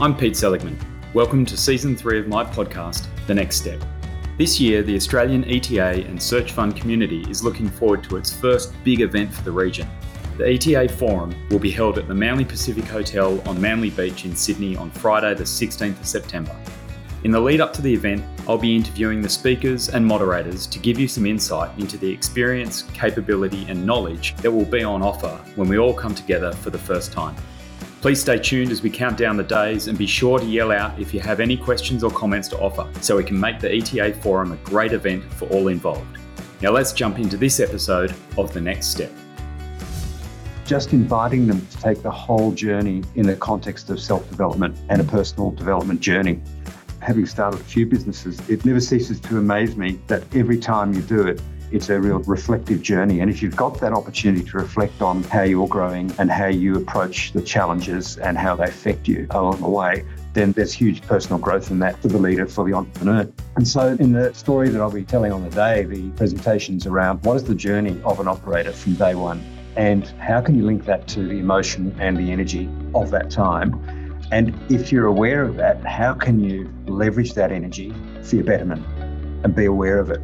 I'm Pete Seligman. Welcome to season three of my podcast, The Next Step. This year, the Australian ETA and Search Fund community is looking forward to its first big event for the region. The ETA Forum will be held at the Manly Pacific Hotel on Manly Beach in Sydney on Friday, the 16th of September. In the lead up to the event, I'll be interviewing the speakers and moderators to give you some insight into the experience, capability, and knowledge that will be on offer when we all come together for the first time. Please stay tuned as we count down the days and be sure to yell out if you have any questions or comments to offer so we can make the ETA Forum a great event for all involved. Now let's jump into this episode of The Next Step. Just inviting them to take the whole journey in the context of self development and a personal development journey. Having started a few businesses, it never ceases to amaze me that every time you do it, it's a real reflective journey. And if you've got that opportunity to reflect on how you're growing and how you approach the challenges and how they affect you along the way, then there's huge personal growth in that for the leader, for the entrepreneur. And so, in the story that I'll be telling on the day, the presentation's around what is the journey of an operator from day one and how can you link that to the emotion and the energy of that time. And if you're aware of that, how can you leverage that energy for your betterment and be aware of it?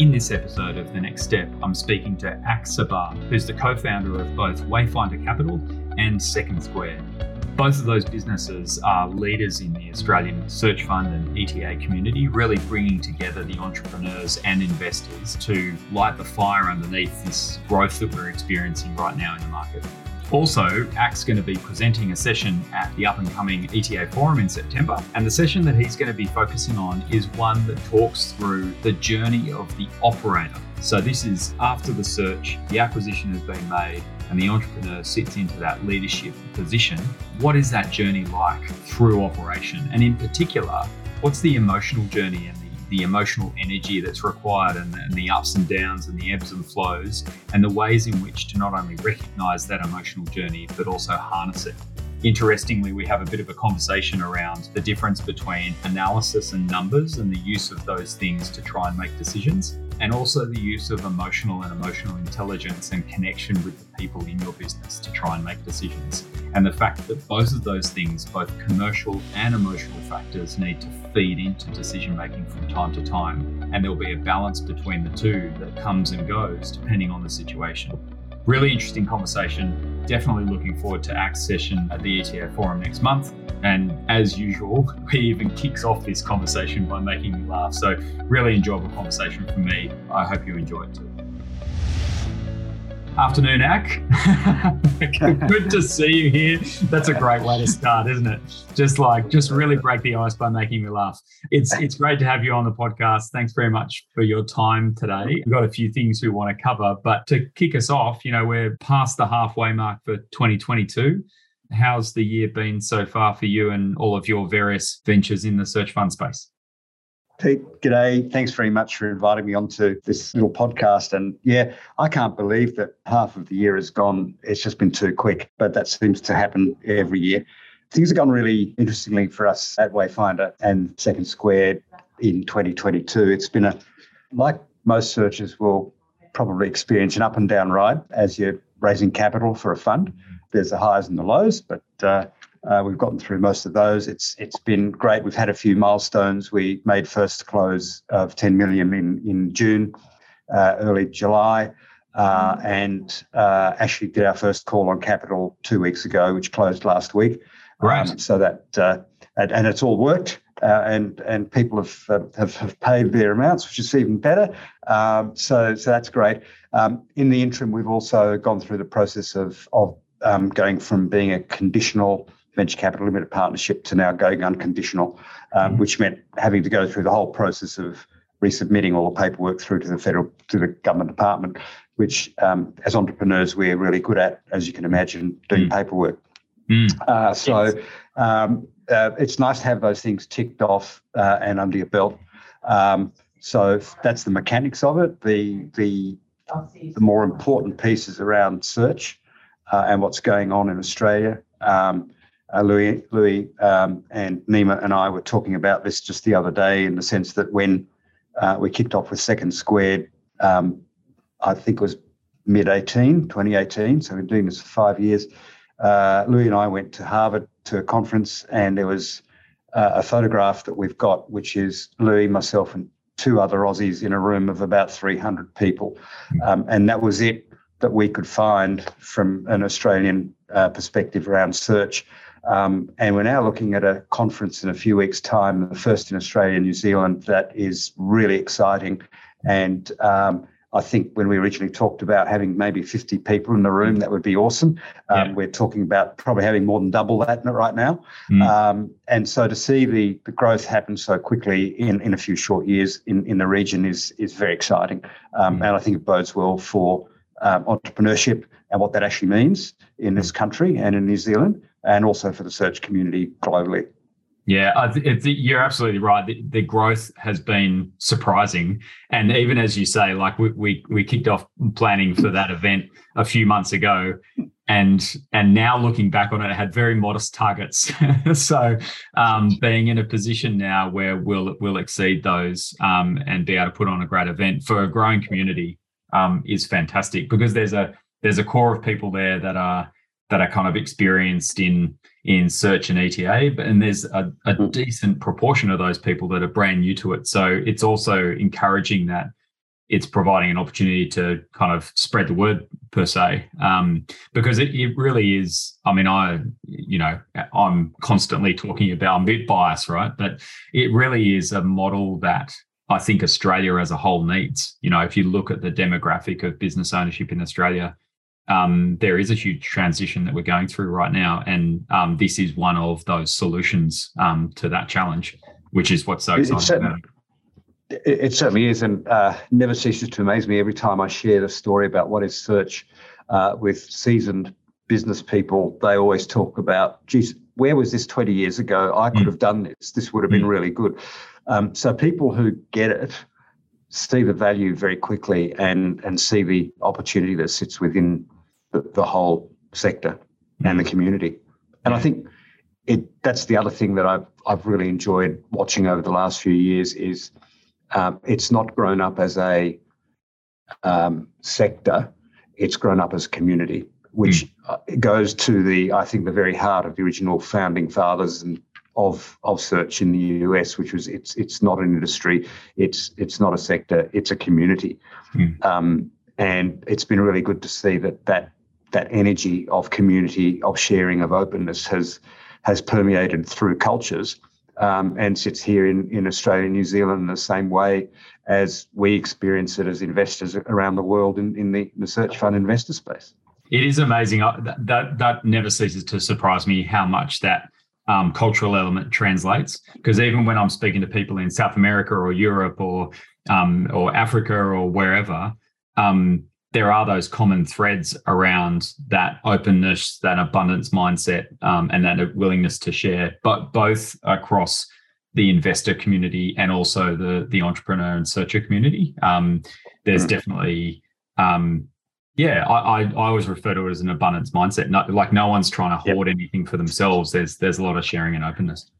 In this episode of The Next Step, I'm speaking to Ak Sabbagh, who's the co founder of both Wayfinder Capital and Second Squared. Both of those businesses are leaders in the Australian Search Fund and ETA community, really bringing together the entrepreneurs and investors to light the fire underneath this growth that we're experiencing right now in the market. Also, Ak's going to be presenting a session at the up and coming ETA Forum in September. And the session that he's going to be focusing on is one that talks through the journey of the operator. So, this is after the search, the acquisition has been made, and the entrepreneur sits into that leadership position. What is that journey like through operation? And in particular, what's the emotional journey and the emotional energy that's required and the, and the ups and downs and the ebbs and flows and the ways in which to not only recognize that emotional journey but also harness it. Interestingly, we have a bit of a conversation around the difference between analysis and numbers and the use of those things to try and make decisions and also the use of emotional and emotional intelligence and connection with the people in your business to try and make decisions. And the fact that both of those things, both commercial and emotional factors, need to feed into decision making from time to time. And there'll be a balance between the two that comes and goes depending on the situation. Really interesting conversation. Definitely looking forward to Ak's session at the ETA Forum next month. And as usual, he even kicks off this conversation by making me laugh. So, really enjoyable conversation for me. I hope you enjoy it too. Afternoon, Ak. Good to see you here. That's a great way to start, isn't it? Just like, just really break the ice by making me laugh. It's it's great to have you on the podcast. Thanks very much for your time today. We've got a few things we want to cover, but to kick us off, you know, we're past the halfway mark for 2022. How's the year been so far for you and all of your various ventures in the search fund space? Pete, g'day. Thanks very much for inviting me onto this little podcast. And yeah, I can't believe that half of the year has gone. It's just been too quick, but that seems to happen every year. Things have gone really interestingly for us at Wayfinder and Second Squared in 2022. It's been a, like most searchers will probably experience an up and down ride as you're raising capital for a fund. There's the highs and the lows, but uh, uh, we've gotten through most of those. It's it's been great. We've had a few milestones. We made first close of 10 million in in June, uh, early July, uh, and uh, actually did our first call on capital two weeks ago, which closed last week. Right. Um, so that uh, and, and, it's all worked. Uh, and and people have, have have paid their amounts, which is even better. Um, so so that's great. Um, in the interim, we've also gone through the process of of um, going from being a conditional venture capital limited partnership to now going unconditional, um, mm-hmm. which meant having to go through the whole process of resubmitting all the paperwork through to the federal to the government department, which um, as entrepreneurs we're really good at, as you can imagine, doing mm. paperwork. Mm. Uh, so yes. Uh, it's nice to have those things ticked off uh, and under your belt. Um, so that's the mechanics of it. The the the more important pieces around search uh, and what's going on in Australia. Um, uh, Louis, Louis um, and Nima and I were talking about this just the other day in the sense that when uh, we kicked off with Second Squared, um, I think it was mid 18, 2018, so we've been doing this for five years. uh, Louis and I went to Harvard to a conference, and there was uh, a photograph that we've got, which is Louis, myself, and two other Aussies in a room of about 300 people. Hmm. Um, and that was it that we could find from an Australian uh, perspective around search. Um, and we're now looking at a conference in a few weeks' time, the first in Australia and New Zealand, that is really exciting. And um, I think when we originally talked about having maybe 50 people in the room, that would be awesome. Um, yeah. We're talking about probably having more than double that right now. Mm. Um, and so to see the, the growth happen so quickly in, in a few short years in, in the region is, is very exciting. Um, mm. And I think it bodes well for um, entrepreneurship and what that actually means in this country and in New Zealand, and also for the search community globally. Yeah, th- you're absolutely right. The, the, growth has been surprising, and even as you say, like we, we we kicked off planning for that event a few months ago, and and now looking back on it, it had very modest targets. so, um, being in a position now where we'll we'll exceed those um, and be able to put on a great event for a growing community um, is fantastic because there's a there's a core of people there that are that are kind of experienced in in search and ETA, but and there's a, a mm. decent proportion of those people that are brand new to it. So it's also encouraging that it's providing an opportunity to kind of spread the word per se, um, because it, it really is. I mean, I you know I'm constantly talking about I'm a bit biased, right? But it really is a model that I think Australia as a whole needs. You know, if you look at the demographic of business ownership in Australia, um, there is a huge transition that we're going through right now, and um, this is one of those solutions um, to that challenge, which is what's so exciting. It certainly, it, it certainly is, and uh, never ceases to amaze me every time I share the story about what is search uh, with seasoned business people. They always talk about, geez, where was this 20 years ago? I could mm. have done this. This would have been mm. really good. Um, so people who get it see the value very quickly and and see the opportunity that sits within the, the whole sector and the mm. community. And I think it that's the other thing that I've I've really enjoyed watching over the last few years is um, it's not grown up as a um, sector; it's grown up as a community, which mm. goes to the I think the very heart of the original founding fathers and of of search in the US, which was it's it's not an industry, it's it's not a sector, it's a community, mm. um, and it's been really good to see that that that energy of community, of sharing, of openness has has permeated through cultures um, and sits here in, in Australia and New Zealand in the same way as we experience it as investors around the world in, in the, the search fund investor space. It is amazing. That, that never ceases to surprise me how much that um, cultural element translates. Because even when I'm speaking to people in South America or Europe or um, or Africa or wherever, um, there are those common threads around that openness, that abundance mindset, um, and that willingness to share, but both across the investor community and also the the entrepreneur and searcher community. Um, there's mm. definitely, um, yeah, I, I, I always refer to it as an abundance mindset. Not, like no one's trying to hoard yep. anything for themselves. There's there's a lot of sharing and openness.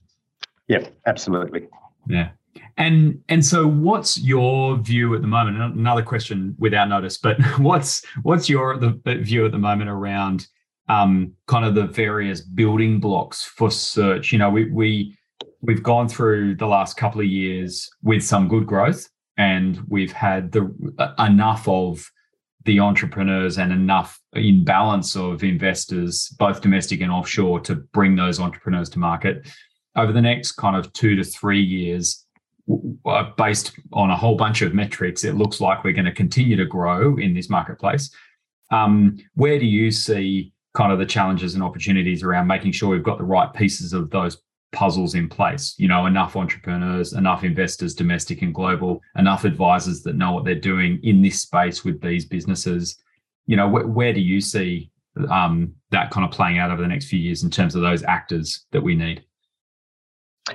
Yep, absolutely. Yeah. And and so, what's your view at the moment? Another question without notice, but what's what's your the view at the moment around um, kind of the various building blocks for search? You know, we we we've gone through the last couple of years with some good growth, and we've had the enough of the entrepreneurs and enough in balance of investors, both domestic and offshore, to bring those entrepreneurs to market. Over the next kind of two to three years, uh, based on a whole bunch of metrics, it looks like we're going to continue to grow in this marketplace. Um, where do you see kind of the challenges and opportunities around making sure we've got the right pieces of those puzzles in place? You know, enough entrepreneurs, enough investors, domestic and global, enough advisors that know what they're doing in this space with these businesses. You know, wh- where do you see um, that kind of playing out over the next few years in terms of those actors that we need?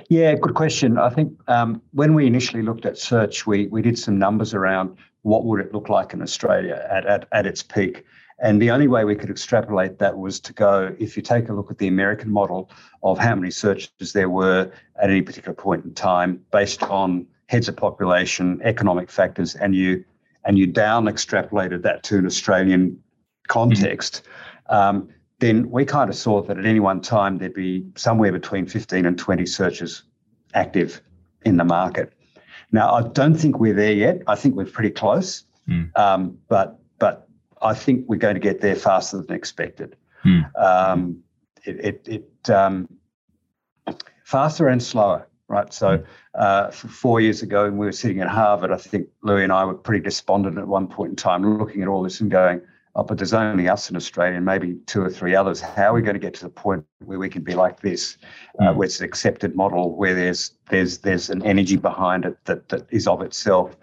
Yeah, good question. I think um, when we initially looked at search, we we did some numbers around what would it look like in Australia at, at, at its peak. And the only way we could extrapolate that was to go, if you take a look at the American model of how many searches there were at any particular point in time, based on heads of population, economic factors, and you and you down extrapolated that to an Australian context, mm-hmm. um, then we kind of saw that at any one time there'd be somewhere between 15 and 20 searches active in the market. Now, I don't think we're there yet. I think we're pretty close, mm. um, but but I think we're going to get there faster than expected. Mm. Um, it it, it um, faster and slower, right? So, hmm. uh, four years ago, when we were sitting at Harvard, I think Louis and I were pretty despondent at one point in time, looking at all this and going, oh, but there's only us in Australia and maybe two or three others. How are we going to get to the point where we can be like this, uh, mm. where it's an accepted model, where there's there's there's an energy behind it that that is of itself.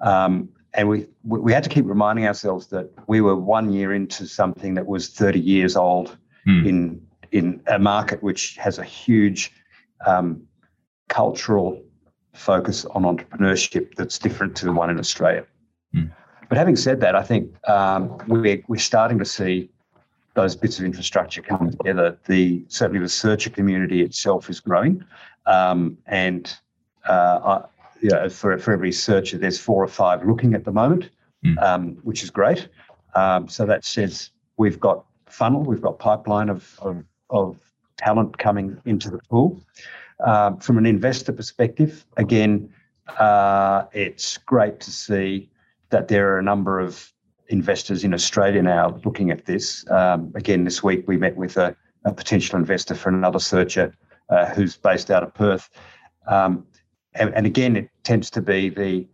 Um, and we we had to keep reminding ourselves that we were one year into something that was 30 years old mm. in in a market which has a huge um, cultural focus on entrepreneurship that's different to the one in Australia. Mm. But having said that, I think um, we're, we're starting to see those bits of infrastructure coming together. The certainly the searcher community itself is growing, um, and uh, I, you know, for for every searcher, there's four or five looking at the moment, mm. um, which is great. Um, so that says we've got funnel, we've got pipeline of of, of talent coming into the pool. Um, from an investor perspective, again, uh, it's great to see that there are a number of investors in Australia now looking at this. Um, again, this week we met with a, a potential investor for another searcher uh, who's based out of Perth. Um, and, and, again, it tends to be the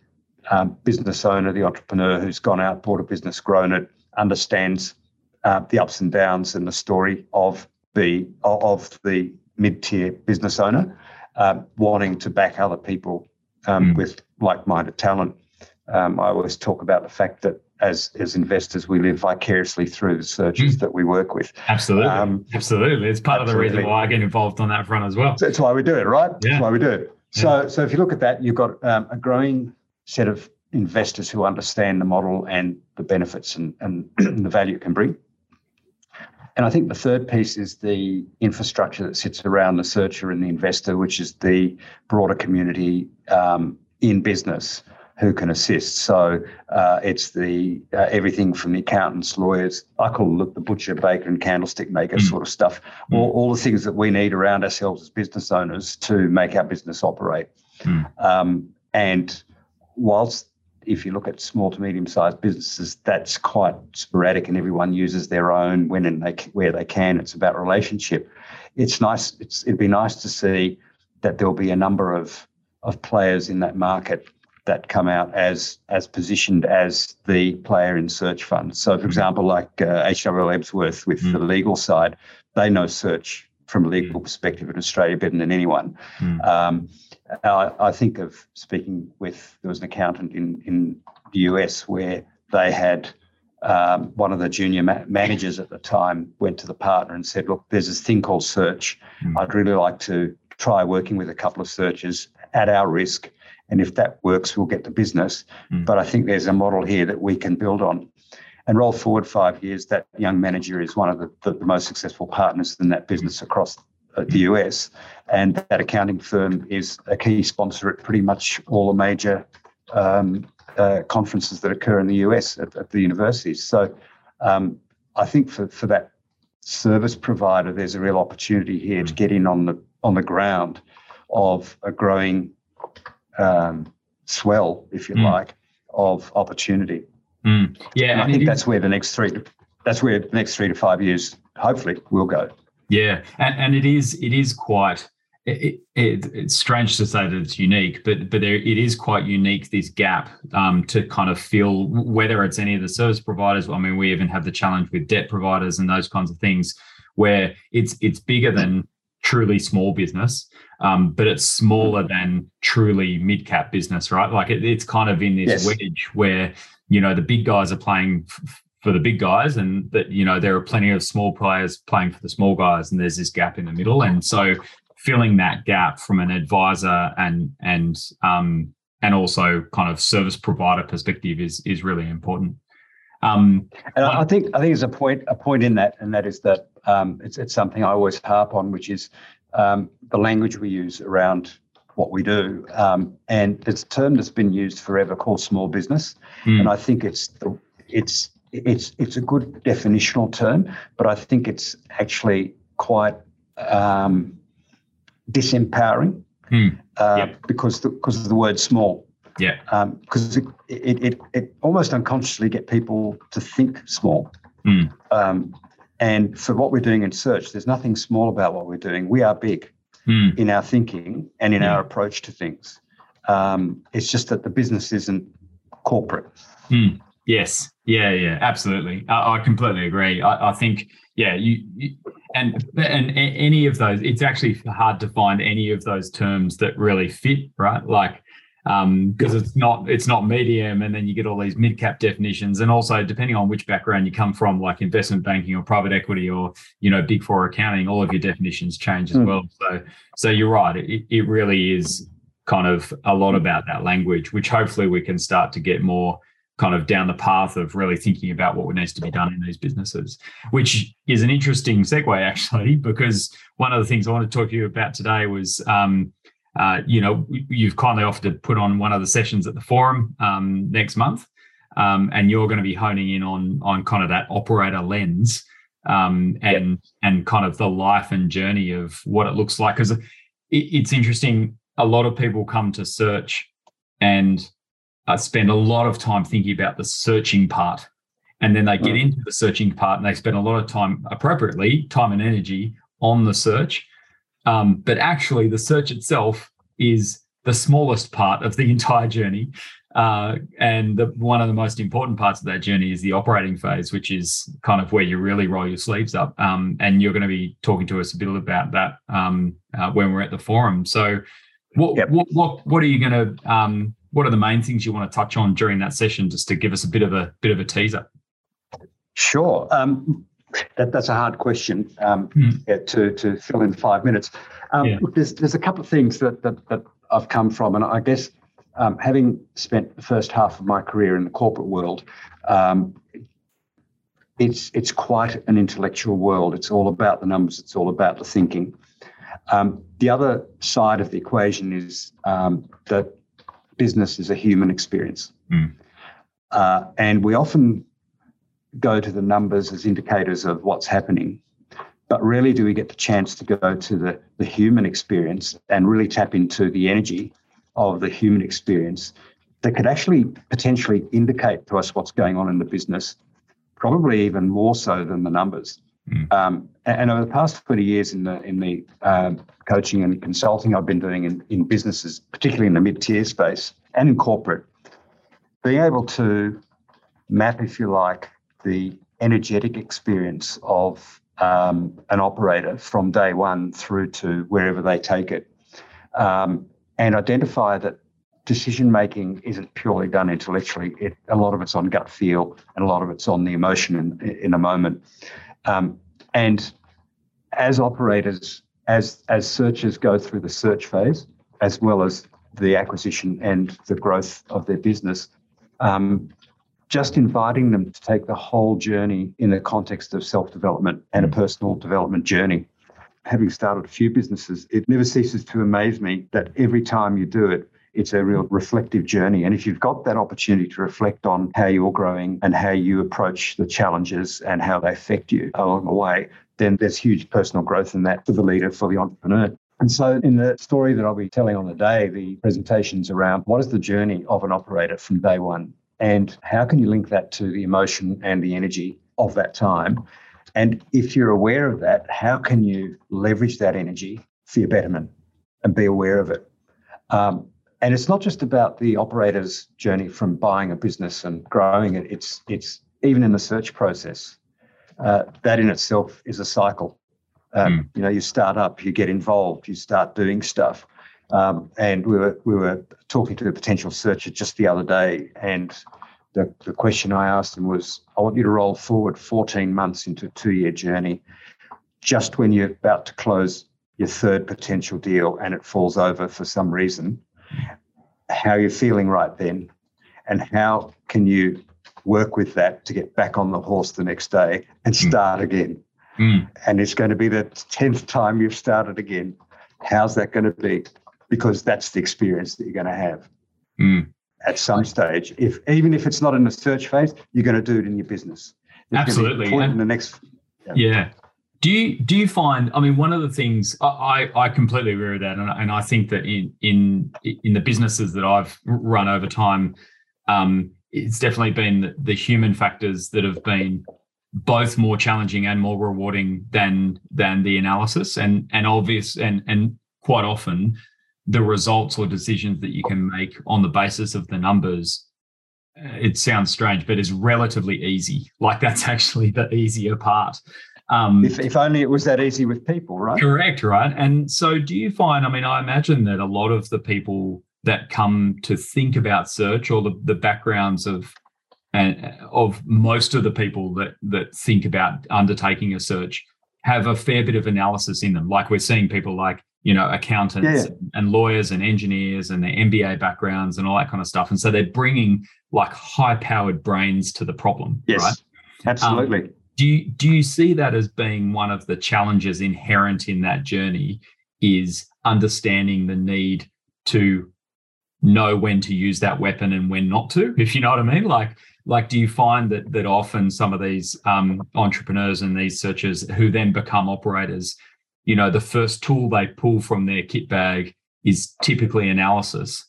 um, business owner, the entrepreneur who's gone out, bought a business, grown it, understands uh, the ups and downs and the story of the of the mid-tier business owner, uh, wanting to back other people um, mm. with like-minded talent. Um, I always talk about the fact that as as investors, we live vicariously through the searches mm. that we work with. Absolutely, um, absolutely. It's part absolutely. of the reason why I get involved on that front as well. That's why we do it, right? Yeah. That's why we do it. So, so if you look at that, you've got um, a growing set of investors who understand the model and the benefits and, and the value it can bring. And I think the third piece is the infrastructure that sits around the searcher and the investor, which is the broader community um, in business who can assist. So uh, it's the uh, everything from the accountants, lawyers. I call it the butcher, baker, and candlestick maker mm. sort of stuff. Mm. All, all the things that we need around ourselves as business owners to make our business operate. Mm. Um, and whilst if you look at small to medium sized businesses, that's quite sporadic, and everyone uses their own when and they where they can. It's about relationship. It's nice. It's it'd be nice to see that there'll be a number of of players in that market that come out as as positioned as the player in search funds. So, for mm. example, like uh, HWL Ebsworth with mm. the legal side, they know search from a legal mm. perspective in Australia better than anyone. Mm. Um, I, I, think of speaking with there was an accountant in in the US where they had. Um, one of the junior ma- managers at the time went to the partner and said, "Look, there's this thing called search. Mm. I'd really like to try working with a couple of searchers at our risk and if that works, we'll get the business. Mm. But I think there's a model here that we can build on. And roll forward five years, that young manager is one of the, the, the most successful partners in that business across uh, the US. And that accounting firm is a key sponsor at pretty much all the major um, uh, conferences that occur in the US at, at the universities. So um, I think for, for that service provider, there's a real opportunity here to mm. get in on the on the ground of a growing um, swell, if you mm. like, of opportunity. Mm. Yeah, and I think that's where the next three to, that's where the next three to five years hopefully will go. Yeah, and, and it is it is quite. It, it, it's strange to say that it's unique, but but there it is quite unique. This gap um, to kind of feel whether it's any of the service providers. I mean, we even have the challenge with debt providers and those kinds of things, where it's it's bigger than truly small business, um, but it's smaller than truly mid cap business, right? Like it, it's kind of in this yes. wedge where you know the big guys are playing f- for the big guys, and that you know there are plenty of small players playing for the small guys, and there's this gap in the middle, and so filling that gap from an advisor and and um, and also kind of service provider perspective is is really important. Um, and I think I think there's a point a point in that, and that is that um, it's it's something I always harp on, which is um, the language we use around what we do. Um, and it's a term that's been used forever called small business. Mm. And I think it's the, it's it's it's a good definitional term, but I think it's actually quite um, disempowering mm. uh, Yep. because the, because of the word small. Yeah. Because it, it, it it almost unconsciously get people to think small. Mm. Um, and for what we're doing in search, there's nothing small about what we're doing. We are big Mm. in our thinking and in Yeah. our approach to things. Um, it's just that the business isn't corporate. Mm. Yes. Yeah. Yeah. Absolutely. I, I completely agree. I, I think. Yeah. You, you and and any of those. It's actually hard to find any of those terms that really fit. Right. Like. Um, because it's not it's not medium, and then you get all these mid cap definitions, and also depending on which background you come from, like investment banking or private equity or you know big four accounting, all of your definitions change as Mm. well. So so you're right. It, it really is kind of a lot about that language, which hopefully we can start to get more kind of down the path of really thinking about what needs to be done in these businesses, which is an interesting segue actually, because one of the things I want to talk to you about today was, um, uh, you know, you've kindly offered to put on one of the sessions at the forum um, next month, um, and you're going to be honing in on on kind of that operator lens um, and and kind of the life and journey of what it looks like because it, it's interesting. A lot of people come to search and uh, spend a lot of time thinking about the searching part. And then they get Mm. into the searching part and they spend a lot of time, appropriately, time and energy on the search. Um, but actually, the search itself is the smallest part of the entire journey. Uh, and the, one of the most important parts of that journey is the operating phase, which is kind of where you really roll your sleeves up. Um, and you're going to be talking to us a bit about that um, uh, when we're at the forum. So, what Yep. what, what what are you going to um, what are the main things you want to touch on during that session, just to give us a bit of a bit of a teaser? Sure. Um, that, that's a hard question um, Mm. yeah, to, to fill in five minutes. Um, Yeah. look, there's, there's a couple of things that, that, that I've come from, and I guess um, having spent the first half of my career in the corporate world, um, it's it's quite an intellectual world. It's all about the numbers. It's all about the thinking. Um, the other side of the equation is um, that business is a human experience, Mm. uh, and we often go to the numbers as indicators of what's happening. But rarely do we get the chance to go to the, the human experience and really tap into the energy of the human experience that could actually potentially indicate to us what's going on in the business, probably even more so than the numbers. Mm. Um, and, over the past 20 years in the in the um, coaching and consulting I've been doing in, in businesses, particularly in the mid-tier space and in corporate, being able to map, if you like, the energetic experience of um, an operator from day one through to wherever they take it, um, and identify that decision making isn't purely done intellectually. It, a lot of it's on gut feel, and a lot of it's on the emotion in, in a moment. Um, and as operators, as as searchers go through the search phase, as well as the acquisition and the growth of their business, um, just inviting them to take the whole journey in the context of self development and a mm. personal development journey. Having started a few businesses, it never ceases to amaze me that every time you do it, it's a real reflective journey. And if you've got that opportunity to reflect on how you're growing and how you approach the challenges and how they affect you along the way, then there's huge personal growth in that for the leader, for the entrepreneur. And so, in the story that I'll be telling on the day, the presentations around what is the journey of an operator from day one and how can you link that to the emotion and the energy of that time? And if you're aware of that, how can you leverage that energy for your betterment and be aware of it? Um, and it's not just about the operator's journey from buying a business and growing it. It's it's even in the search process. Uh, that in itself is a cycle. Um, Mm. You know, you start up, you get involved, you start doing stuff. Um, and we were we were talking to a potential searcher just the other day, and the, the question I asked him was, I want you to roll forward 14 months into a two-year journey, just when you're about to close your third potential deal and it falls over for some reason, how are you're feeling right then, and how can you work with that to get back on the horse the next day and Mm. start again. Mm. And it's going to be the 10th time you've started again. How's that going to be? Because that's the experience that you're going to have. Mm. at some stage. If even if it's not in the search phase, you're going to do it in your business. It's Absolutely. in the next. Yeah. yeah. Do you do you find? I mean, one of the things I I completely agree with that, and, and I think that in in in the businesses that I've run over time, um, it's definitely been the, the human factors that have been both more challenging and more rewarding than than the analysis, and and obvious and and quite often the results or decisions that you can make on the basis of the numbers uh, it sounds strange but is relatively easy. Like that's actually the easier part. Um, if, if only it was that easy with people right? Correct right? And so do you find i mean i imagine that a lot of the people that come to think about search or the, the backgrounds of and of most of the people that that think about undertaking a search have a fair bit of analysis in them. Like we're seeing people like you know, accountants yeah. and lawyers and engineers and their MBA backgrounds and all that kind of stuff. And so they're bringing like high powered brains to the problem. Yes, right? absolutely. Um, do you, do you see that as being one of the challenges inherent in that journey is understanding the need to know when to use that weapon and when not to if you know what i mean like like do you find that that often some of these um, entrepreneurs and these searchers who then become operators you know the first tool they pull from their kit bag is typically analysis.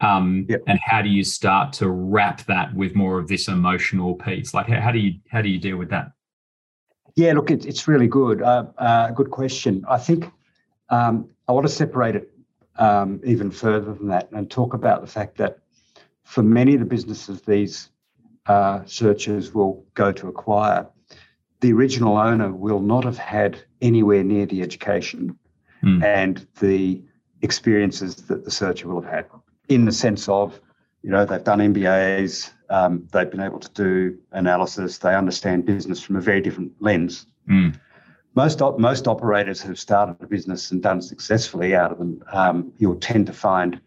Um, yep. and how do you start to wrap that with more of this emotional piece? Like how, how do you how do you deal with that? Yeah look it, it's really good. Uh, uh, good question. I think um, i want to separate it um, even further than that and talk about the fact that for many of the businesses these uh, searchers will go to acquire the original owner will not have had anywhere near the education mm. and the experiences that the searcher will have had in the sense of you know they've done mbas um, they've been able to do analysis they understand business from a very different lens mm. most most operators who've started a business and done successfully out of them um, you'll tend to find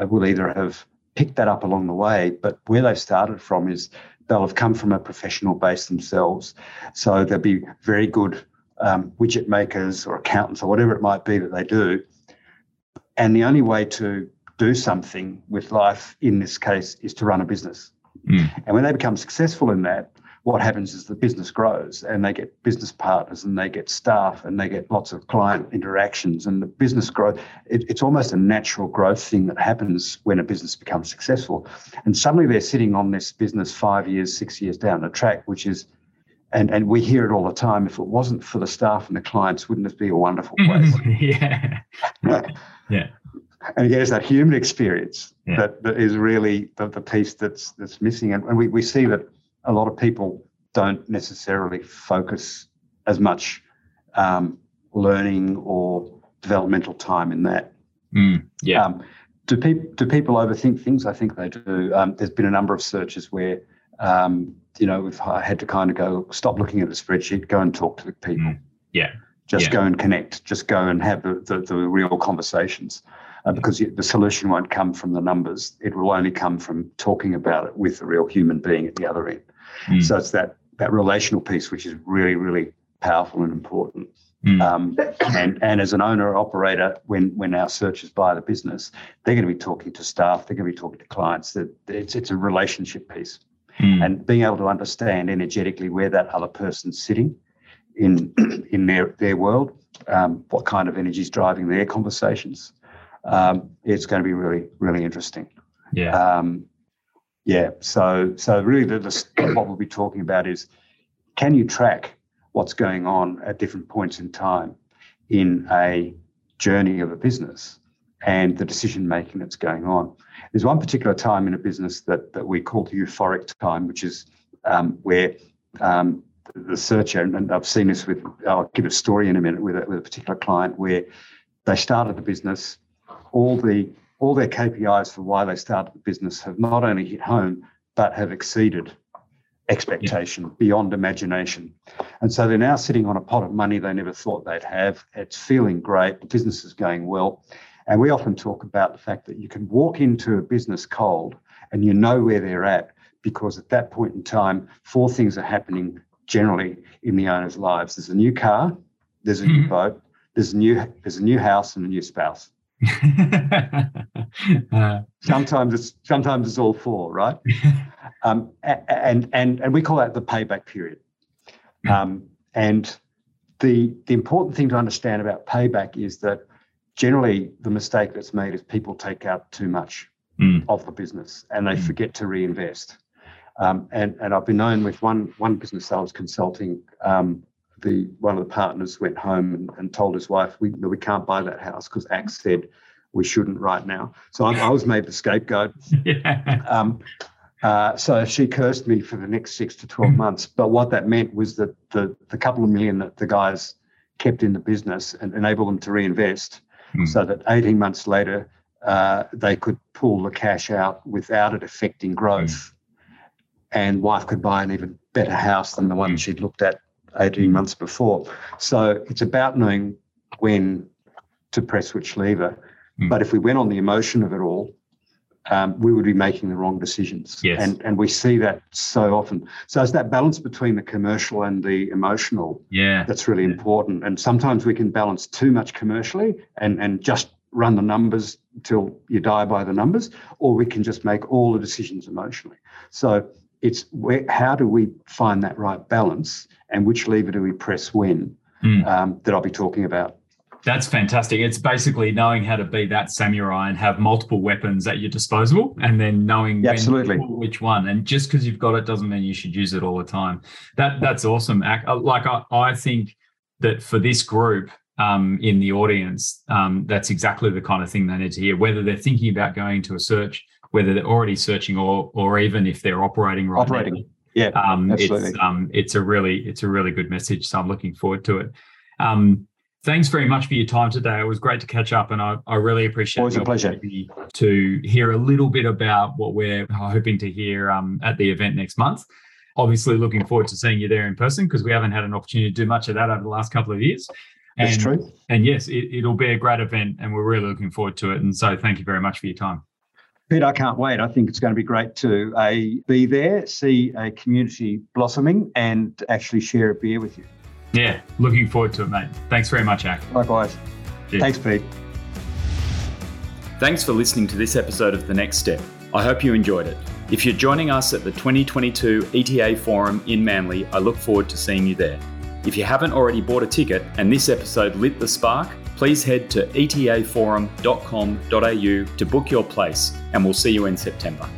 uh, will either have picked that up along the way but where they've started from is they'll have come from a professional base themselves. So they'll be very good um, widget makers or accountants or whatever it might be that they do. And the only way to do something with life in this case is to run a business. Mm. And when they become successful in that, what happens is the business grows and they get business partners and they get staff and they get lots of client interactions and the business growth. It, it's almost a natural growth thing that happens when a business becomes successful. And suddenly they're sitting on this business five years, six years down the track, which is, and, and we hear it all the time. If it wasn't for the staff and the clients, wouldn't it be a wonderful place? yeah. yeah. And again, it's that human experience yeah. that, that is really the, the piece that's that's missing. And, and we, we see that a lot of people don't necessarily focus as much um, learning or developmental time in that. Mm, yeah. Um, do people do people overthink things? I think they do. Um, there's been a number of searches where um, you know we've had to kind of go stop looking at a spreadsheet, go and talk to the people. Mm, yeah. Just yeah. go and connect. Just go and have the, the, the real conversations. Uh, because the solution won't come from the numbers. It will only come from talking about it with a real human being at the other end. Mm. So it's that that relational piece which is really really powerful and important. Mm. Um, and and as an owner operator, when when our searchers buy the business, they're going to be talking to staff, they're going to be talking to clients. That it's it's a relationship piece, mm. and being able to understand energetically where that other person's sitting in in their their world, um, what kind of energy is driving their conversations. Um, it's going to be really really interesting. Yeah. Um, yeah. So so really, the, the, what we'll be talking about is can you track what's going on at different points in time in a journey of a business and the decision making that's going on. There's one particular time in a business that that we call the euphoric time, which is um, where um, the searcher, and I've seen this with, I'll give a story in a minute with a, with a particular client where they started the business, all the all their KPIs for why they started the business have not only hit home, but have exceeded expectation yeah. beyond imagination. And so they're now sitting on a pot of money they never thought they'd have. It's feeling great. The business is going well. And we often talk about the fact that you can walk into a business cold and you know where they're at because at that point in time, four things are happening generally in the owner's lives. There's a new car, there's a mm-hmm. new boat, there's a new there's a new house and a new spouse. uh, sometimes it's sometimes it's all four, right? um, and and and we call that the payback period. Um, and the the important thing to understand about payback is that generally the mistake that's made is people take out too much mm. of the business and they mm. forget to reinvest. Um, and and I've been known with one one business I was consulting. Um, the one of the partners went home and, and told his wife, "We we can't buy that house because Ak said we shouldn't right now." So I, I was made the scapegoat. yeah. um, uh, so she cursed me for the next six to twelve months. But what that meant was that the the couple of million that the guys kept in the business and enabled them to reinvest, mm. so that eighteen months later uh, they could pull the cash out without it affecting growth. Mm. And wife could buy an even better house than the one mm. she'd looked at 18 months before. So it's about knowing when to press which lever. Mm. But if we went on the emotion of it all, um, we would be making the wrong decisions. Yes. And and we see that so often. So it's that balance between the commercial and the emotional. Yeah. That's really yeah. important. And sometimes we can balance too much commercially and and just run the numbers till you die by the numbers, or we can just make all the decisions emotionally. So it's where, how do we find that right balance and which lever do we press when mm. um, that I'll be talking about. That's fantastic. It's basically knowing how to be that samurai and have multiple weapons at your disposal, and then knowing absolutely which one. And just because you've got it doesn't mean you should use it all the time. That that's awesome. Uh, like I, I think that for this group um, in the audience, um, that's exactly the kind of thing they need to hear. Whether they're thinking about going to a search whether they're already searching or or even if they're operating right operating. Now. Yeah, um, absolutely. It's, um, it's a really it's a really good message. So I'm looking forward to it. Um, thanks very much for your time today. It was great to catch up, and I, I really appreciate it. Always a pleasure to hear a little bit about what we're hoping to hear um, at the event next month. Obviously, looking forward to seeing you there in person because we haven't had an opportunity to do much of that over the last couple of years. And, That's true. And yes, it, will be a great event, and we're really looking forward to it. And so, thank you very much for your time. Pete, I can't wait. I think it's going to be great to a be there, see a community blossoming, and actually share a beer with you. Yeah, looking forward to it, mate. Thanks very much, Ak. Likewise. Cheers. Thanks, Pete. Thanks for listening to this episode of The Next Step. I hope you enjoyed it. If you're joining us at the 2022 ETA Forum in Manly, I look forward to seeing you there. If you haven't already bought a ticket and this episode lit the spark, please head to etaforum.com.au to book your place, and we'll see you in September.